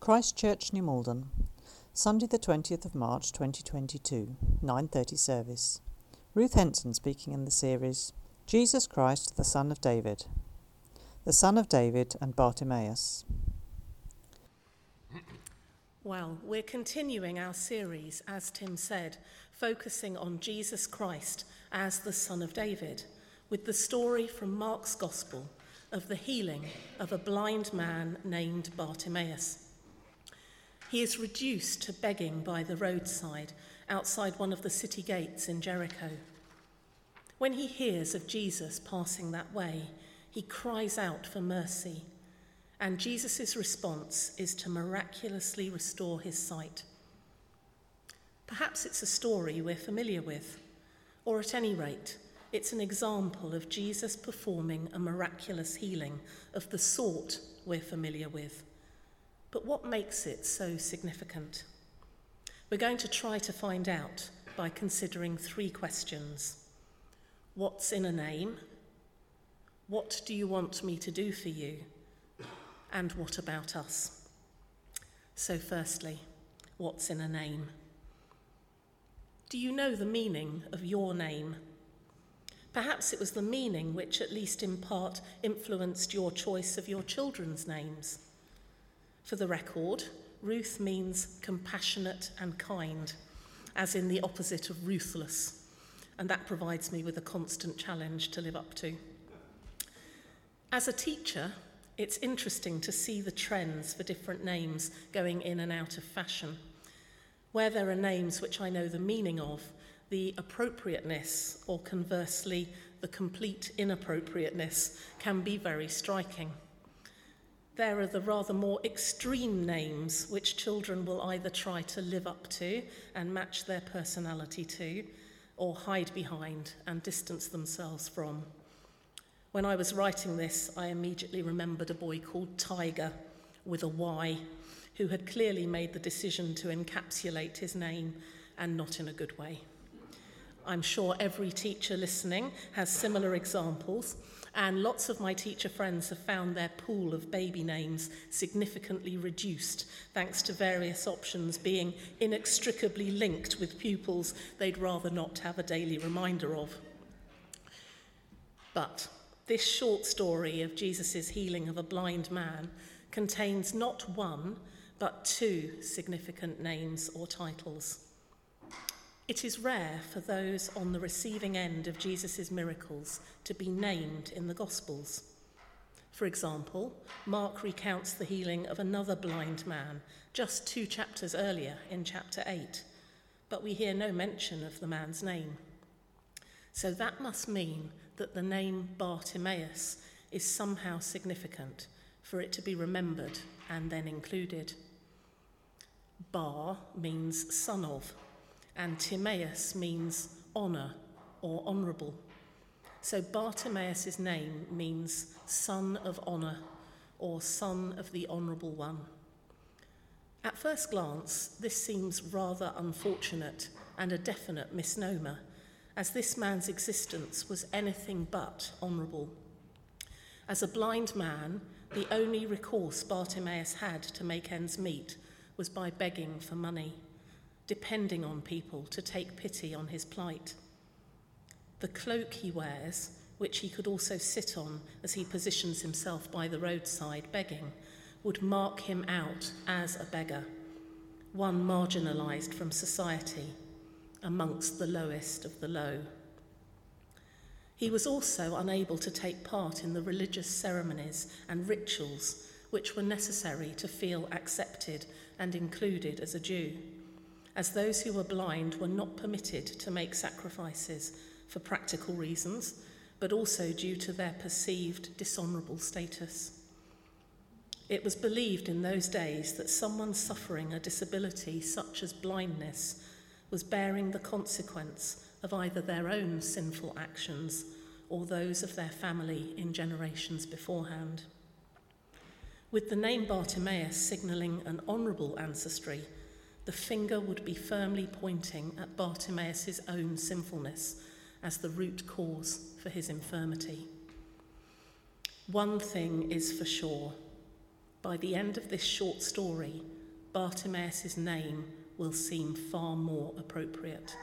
Christ Church, New Malden, Sunday the 20th of March 2022, 9:30 service. Ruth Henson speaking in the series Jesus Christ, the Son of David. The Son of David and Bartimaeus. Well, we're continuing our series, as Tim said, focusing on Jesus Christ as the Son of David, with the story from Mark's Gospel of the healing of a blind man named Bartimaeus. He is reduced to begging by the roadside outside one of the city gates in Jericho. When he hears of Jesus passing that way, he cries out for mercy, and Jesus' response is to miraculously restore his sight. Perhaps it's a story we're familiar with, or at any rate, it's an example of Jesus performing a miraculous healing of the sort we're familiar with. But what makes it so significant? We're going to try to find out by considering three questions What's in a name? What do you want me to do for you? And what about us? So, firstly, what's in a name? Do you know the meaning of your name? Perhaps it was the meaning which, at least in part, influenced your choice of your children's names. For the record, Ruth means compassionate and kind, as in the opposite of ruthless, and that provides me with a constant challenge to live up to. As a teacher, it's interesting to see the trends for different names going in and out of fashion. Where there are names which I know the meaning of, the appropriateness, or conversely, the complete inappropriateness, can be very striking. There are the rather more extreme names which children will either try to live up to and match their personality to, or hide behind and distance themselves from. When I was writing this, I immediately remembered a boy called Tiger with a Y, who had clearly made the decision to encapsulate his name and not in a good way. I'm sure every teacher listening has similar examples, and lots of my teacher friends have found their pool of baby names significantly reduced thanks to various options being inextricably linked with pupils they'd rather not have a daily reminder of. But this short story of Jesus' healing of a blind man contains not one, but two significant names or titles. It is rare for those on the receiving end of Jesus' miracles to be named in the Gospels. For example, Mark recounts the healing of another blind man just two chapters earlier in chapter 8, but we hear no mention of the man's name. So that must mean that the name Bartimaeus is somehow significant for it to be remembered and then included. Bar means son of, and Timaeus means honour or honourable. So Bartimaeus' name means son of honour or son of the honourable one. At first glance, this seems rather unfortunate and a definite misnomer, as this man's existence was anything but honourable. As a blind man, the only recourse Bartimaeus had to make ends meet was by begging for money depending on people to take pity on his plight. The cloak he wears, which he could also sit on as he positions himself by the roadside begging, would mark him out as a beggar, one marginalised from society, amongst the lowest of the low. He was also unable to take part in the religious ceremonies and rituals which were necessary to feel accepted and included as a Jew as those who were blind were not permitted to make sacrifices for practical reasons, but also due to their perceived dishonourable status. It was believed in those days that someone suffering a disability such as blindness was bearing the consequence of either their own sinful actions or those of their family in generations beforehand. With the name Bartimaeus signalling an honourable ancestry, the finger would be firmly pointing at Bartimaeus' own sinfulness as the root cause for his infirmity. One thing is for sure by the end of this short story, Bartimaeus' name will seem far more appropriate.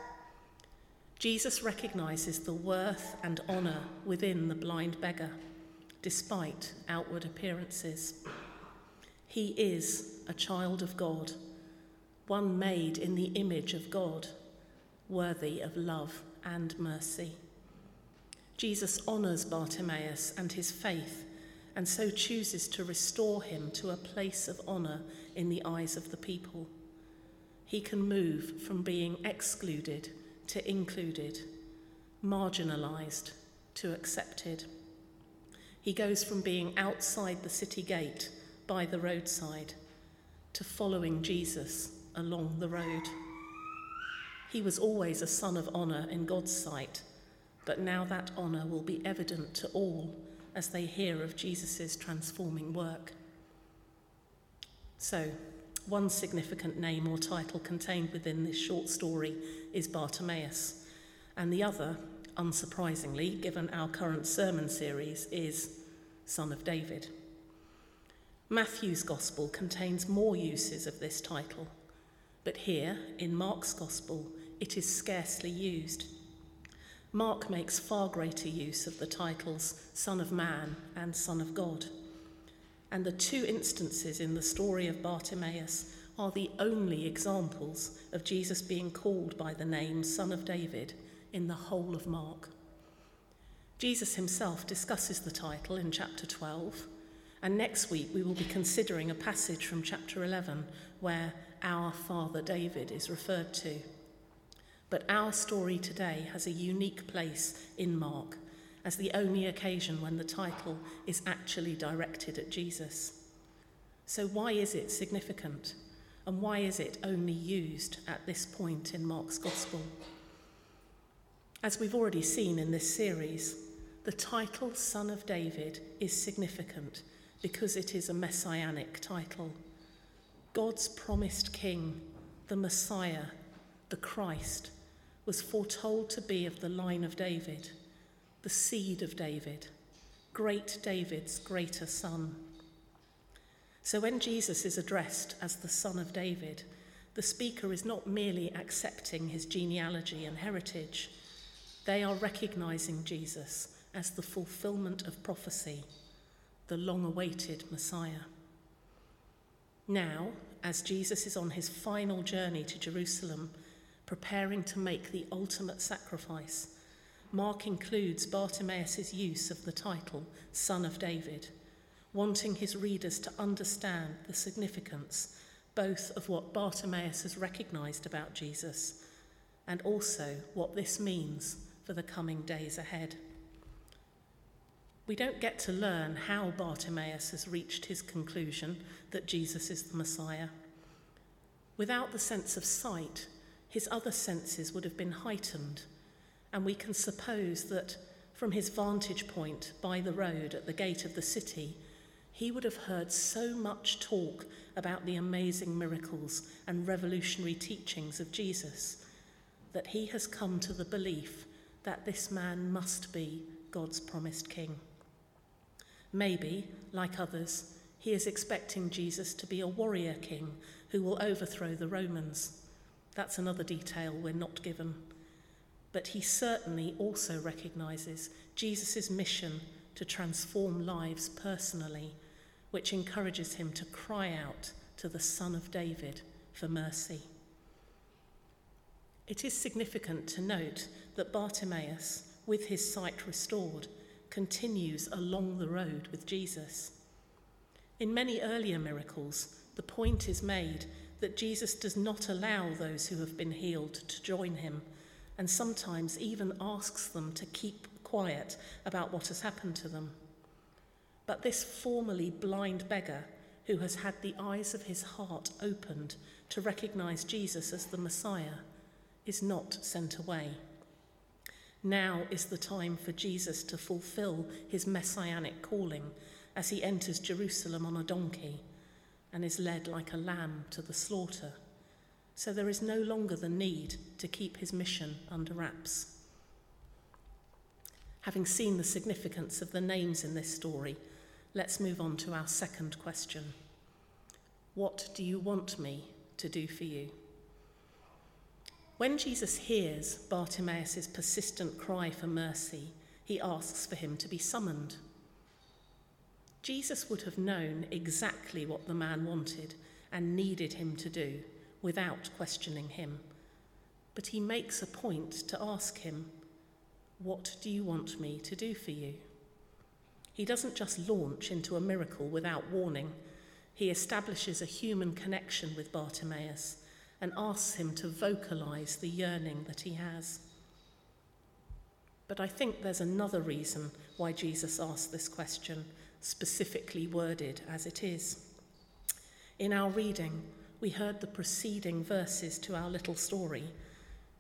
Jesus recognizes the worth and honour within the blind beggar, despite outward appearances. He is a child of God, one made in the image of God, worthy of love and mercy. Jesus honours Bartimaeus and his faith, and so chooses to restore him to a place of honour in the eyes of the people. He can move from being excluded to included, marginalised to accepted. He goes from being outside the city gate by the roadside to following Jesus along the road. He was always a son of honour in God's sight, but now that honour will be evident to all as they hear of Jesus' transforming work. So, one significant name or title contained within this short story is Bartimaeus, and the other, unsurprisingly, given our current sermon series, is Son of David. Matthew's Gospel contains more uses of this title, but here, in Mark's Gospel, it is scarcely used. Mark makes far greater use of the titles Son of Man and Son of God. And the two instances in the story of Bartimaeus are the only examples of Jesus being called by the name Son of David in the whole of Mark. Jesus himself discusses the title in chapter 12, and next week we will be considering a passage from chapter 11 where our father David is referred to. But our story today has a unique place in Mark as the only occasion when the title is actually directed at Jesus. So, why is it significant? And why is it only used at this point in Mark's Gospel? As we've already seen in this series, the title Son of David is significant because it is a messianic title. God's promised king, the Messiah, the Christ, was foretold to be of the line of David, the seed of David, great David's greater son. So when Jesus is addressed as the Son of David, the speaker is not merely accepting his genealogy and heritage, they are recognizing Jesus as the fulfillment of prophecy, the long awaited Messiah. Now, as Jesus is on his final journey to Jerusalem, preparing to make the ultimate sacrifice, Mark includes Bartimaeus' use of the title Son of David wanting his readers to understand the significance both of what Bartimaeus has recognized about Jesus and also what this means for the coming days ahead. We don't get to learn how Bartimaeus has reached his conclusion that Jesus is the Messiah. Without the sense of sight, his other senses would have been heightened, and we can suppose that from his vantage point by the road at the gate of the city, he would have heard so much talk about the amazing miracles and revolutionary teachings of Jesus that he has come to the belief that this man must be God's promised king. Maybe, like others, he is expecting Jesus to be a warrior king who will overthrow the Romans. That's another detail we're not given. But he certainly also recognizes Jesus' mission to transform lives personally which encourages him to cry out to the Son of David for mercy. It is significant to note that Bartimaeus, with his sight restored, continues along the road with Jesus. In many earlier miracles, the point is made that Jesus does not allow those who have been healed to join him, and sometimes even asks them to keep quiet about what has happened to them. But this formerly blind beggar, who has had the eyes of his heart opened to recognize Jesus as the Messiah, is not sent away. Now is the time for Jesus to fulfill his messianic calling as he enters Jerusalem on a donkey and is led like a lamb to the slaughter. So there is no longer the need to keep his mission under wraps. Having seen the significance of the names in this story, Let's move on to our second question What do you want me to do for you? When Jesus hears Bartimaeus' persistent cry for mercy, he asks for him to be summoned. Jesus would have known exactly what the man wanted and needed him to do without questioning him. But he makes a point to ask him, What do you want me to do for you? He doesn't just launch into a miracle without warning, he establishes a human connection with Bartimaeus and asks him to vocalize the yearning that he has. But I think there's another reason why Jesus asked this question, specifically worded as it is. In our reading, we heard the preceding verses to our little story,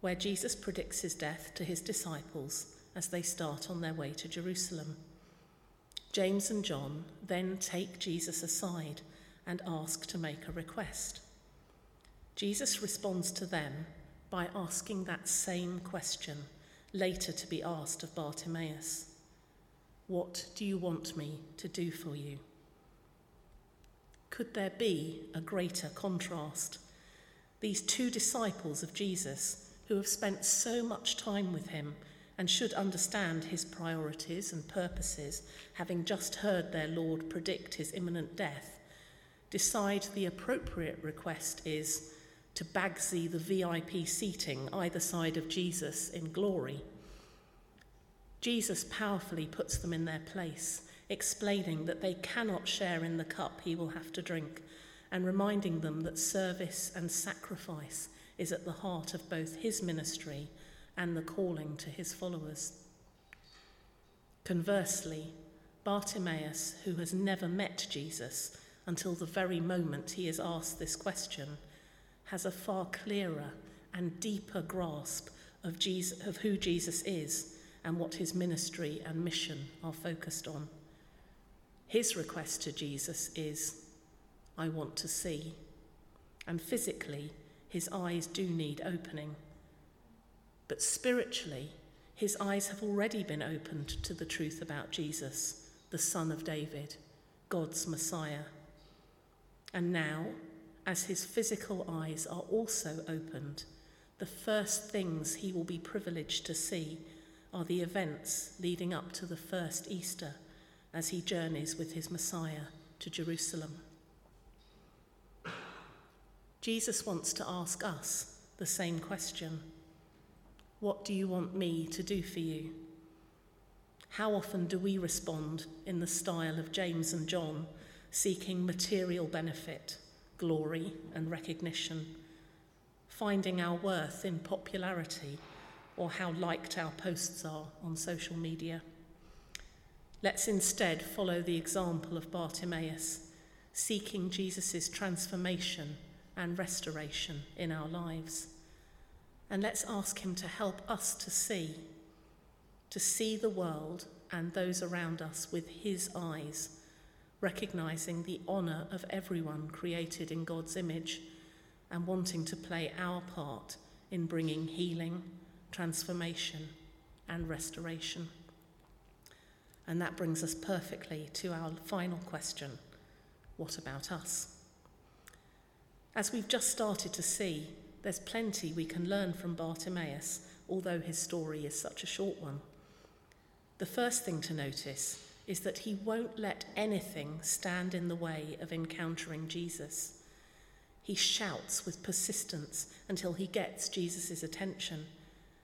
where Jesus predicts his death to his disciples as they start on their way to Jerusalem. James and John then take Jesus aside and ask to make a request. Jesus responds to them by asking that same question, later to be asked of Bartimaeus What do you want me to do for you? Could there be a greater contrast? These two disciples of Jesus, who have spent so much time with him and should understand his priorities and purposes, having just heard their Lord predict his imminent death, decide the appropriate request is to bagsy the VIP seating either side of Jesus in glory. Jesus powerfully puts them in their place explaining that they cannot share in the cup he will have to drink, and reminding them that service and sacrifice is at the heart of both his ministry and the calling to his followers. Conversely, Bartimaeus, who has never met Jesus until the very moment he is asked this question, has a far clearer and deeper grasp of, Jesus, of who Jesus is and what his ministry and mission are focused on. His request to Jesus is, I want to see. And physically, his eyes do need opening. But spiritually, his eyes have already been opened to the truth about Jesus, the Son of David, God's Messiah. And now, as his physical eyes are also opened, the first things he will be privileged to see are the events leading up to the first Easter as he journeys with his Messiah to Jerusalem. Jesus wants to ask us the same question What do you want me to do for you? How often do we respond in the style of James and John, seeking material benefit, glory, and recognition, finding our worth in popularity or how liked our posts are on social media? Let's instead follow the example of Bartimaeus, seeking Jesus' transformation and restoration in our lives. And let's ask him to help us to see, to see the world and those around us with his eyes, recognizing the honour of everyone created in God's image and wanting to play our part in bringing healing, transformation, and restoration. And that brings us perfectly to our final question what about us? As we've just started to see, there's plenty we can learn from Bartimaeus, although his story is such a short one. The first thing to notice is that he won't let anything stand in the way of encountering Jesus. He shouts with persistence until he gets Jesus' attention,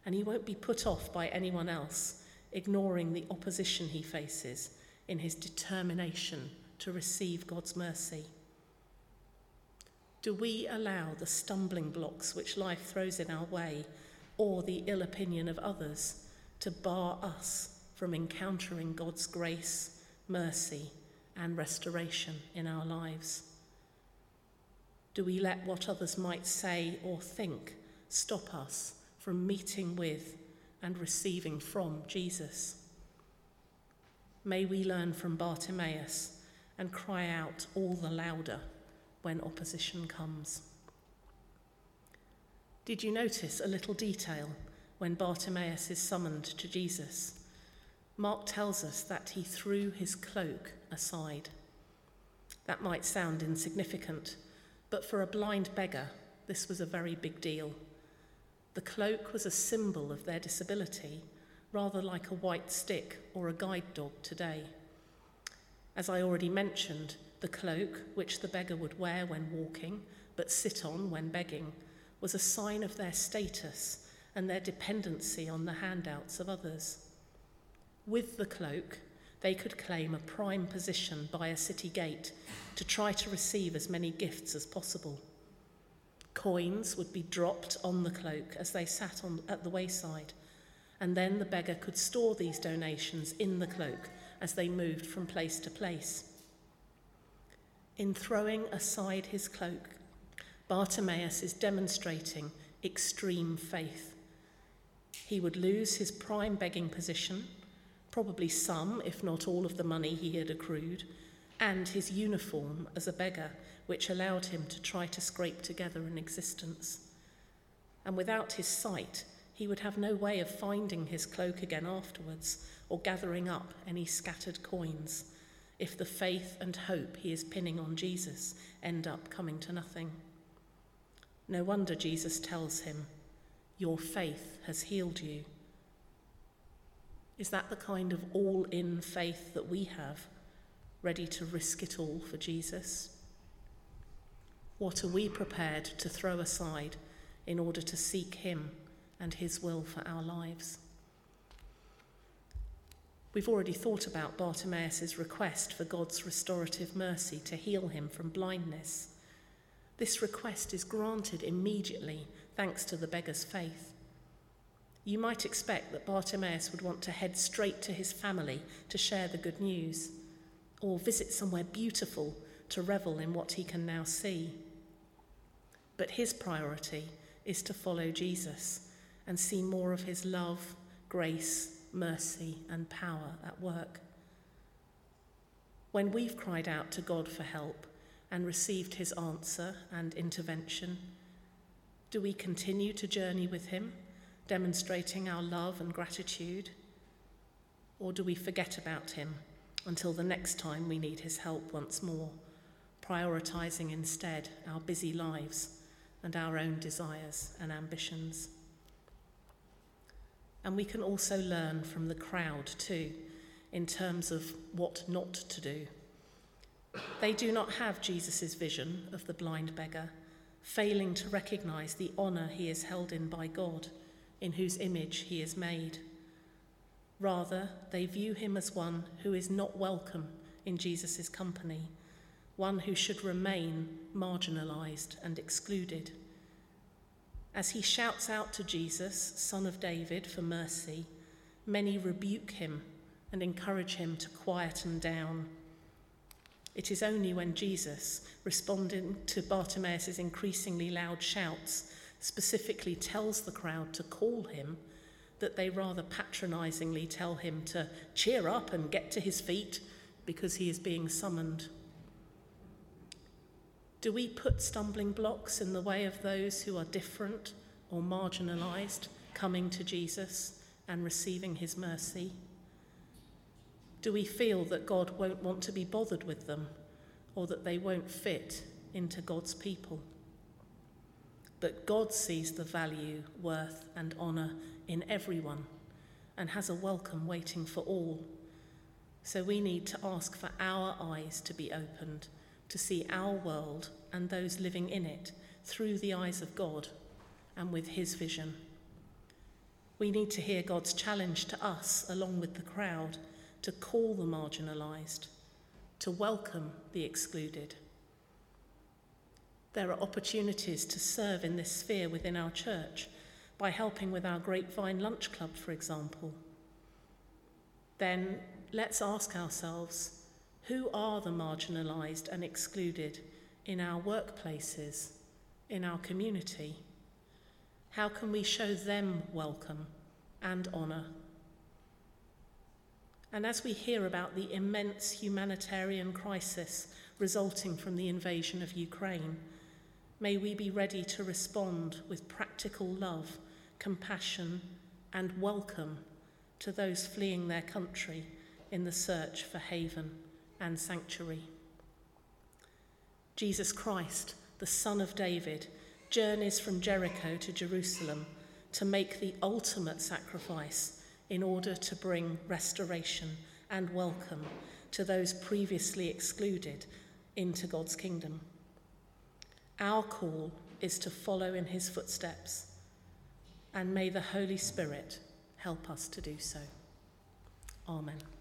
and he won't be put off by anyone else ignoring the opposition he faces in his determination to receive God's mercy? Do we allow the stumbling blocks which life throws in our way or the ill opinion of others to bar us from encountering God's grace, mercy, and restoration in our lives? Do we let what others might say or think stop us from meeting with and receiving from Jesus. May we learn from Bartimaeus and cry out all the louder when opposition comes. Did you notice a little detail when Bartimaeus is summoned to Jesus? Mark tells us that he threw his cloak aside. That might sound insignificant, But for a blind beggar, this was a very big deal. The cloak was a symbol of their disability, rather like a white stick or a guide dog today. As I already mentioned, the cloak, which the beggar would wear when walking, but sit on when begging, was a sign of their status and their dependency on the handouts of others. With the cloak, they could claim a prime position by a city gate to try to receive as many gifts as possible. Coins would be dropped on the cloak as they sat on, at the wayside, and then the beggar could store these donations in the cloak as they moved from place to place. In throwing aside his cloak, Bartimaeus is demonstrating extreme faith. He would lose his prime begging position, probably some, if not all, of the money he had accrued, and his uniform as a beggar, which allowed him to try to scrape together an existence. And without his sight, he would have no way of finding his cloak again afterwards or gathering up any scattered coins if the faith and hope he is pinning on Jesus end up coming to nothing. No wonder Jesus tells him, Your faith has healed you. Is that the kind of all in faith that we have, ready to risk it all for Jesus? What are we prepared to throw aside in order to seek Him and His will for our lives? We've already thought about Bartimaeus' request for God's restorative mercy to heal him from blindness. This request is granted immediately thanks to the beggar's faith. You might expect that Bartimaeus would want to head straight to his family to share the good news, or visit somewhere beautiful to revel in what he can now see. But his priority is to follow Jesus and see more of his love, grace, mercy, and power at work. When we've cried out to God for help, and received his answer and intervention? Do we continue to journey with him, demonstrating our love and gratitude? Or do we forget about him until the next time we need his help once more, prioritizing instead our busy lives and our own desires and ambitions? And we can also learn from the crowd too, in terms of what not to do. They do not have Jesus' vision of the blind beggar, failing to recognize the honor he is held in by God, in whose image he is made. Rather, they view him as one who is not welcome in Jesus' company, one who should remain marginalized and excluded. As he shouts out to Jesus, Son of David, for mercy, many rebuke him and encourage him to quieten down. It is only when Jesus, responding to Bartimaeus' increasingly loud shouts, specifically tells the crowd to call him, that they rather patronizingly tell him to cheer up and get to his feet because he is being summoned. Do we put stumbling blocks in the way of those who are different or marginalized coming to Jesus and receiving his mercy? Do we feel that God won't want to be bothered with them or that they won't fit into God's people? But God sees the value, worth, and honour in everyone and has a welcome waiting for all. So we need to ask for our eyes to be opened to see our world and those living in it through the eyes of God and with His vision. We need to hear God's challenge to us, along with the crowd, to call the marginalised, to welcome the excluded. There are opportunities to serve in this sphere within our church by helping with our Grapevine Lunch Club, for example. Then let's ask ourselves who are the marginalised and excluded in our workplaces, in our community? How can we show them welcome and honour? And as we hear about the immense humanitarian crisis resulting from the invasion of Ukraine, may we be ready to respond with practical love, compassion, and welcome to those fleeing their country in the search for haven and sanctuary. Jesus Christ, the son of David, journeys from Jericho to Jerusalem to make the ultimate sacrifice in order to bring restoration and welcome to those previously excluded into God's kingdom. Our call is to follow in his footsteps, and may the Holy Spirit help us to do so. Amen.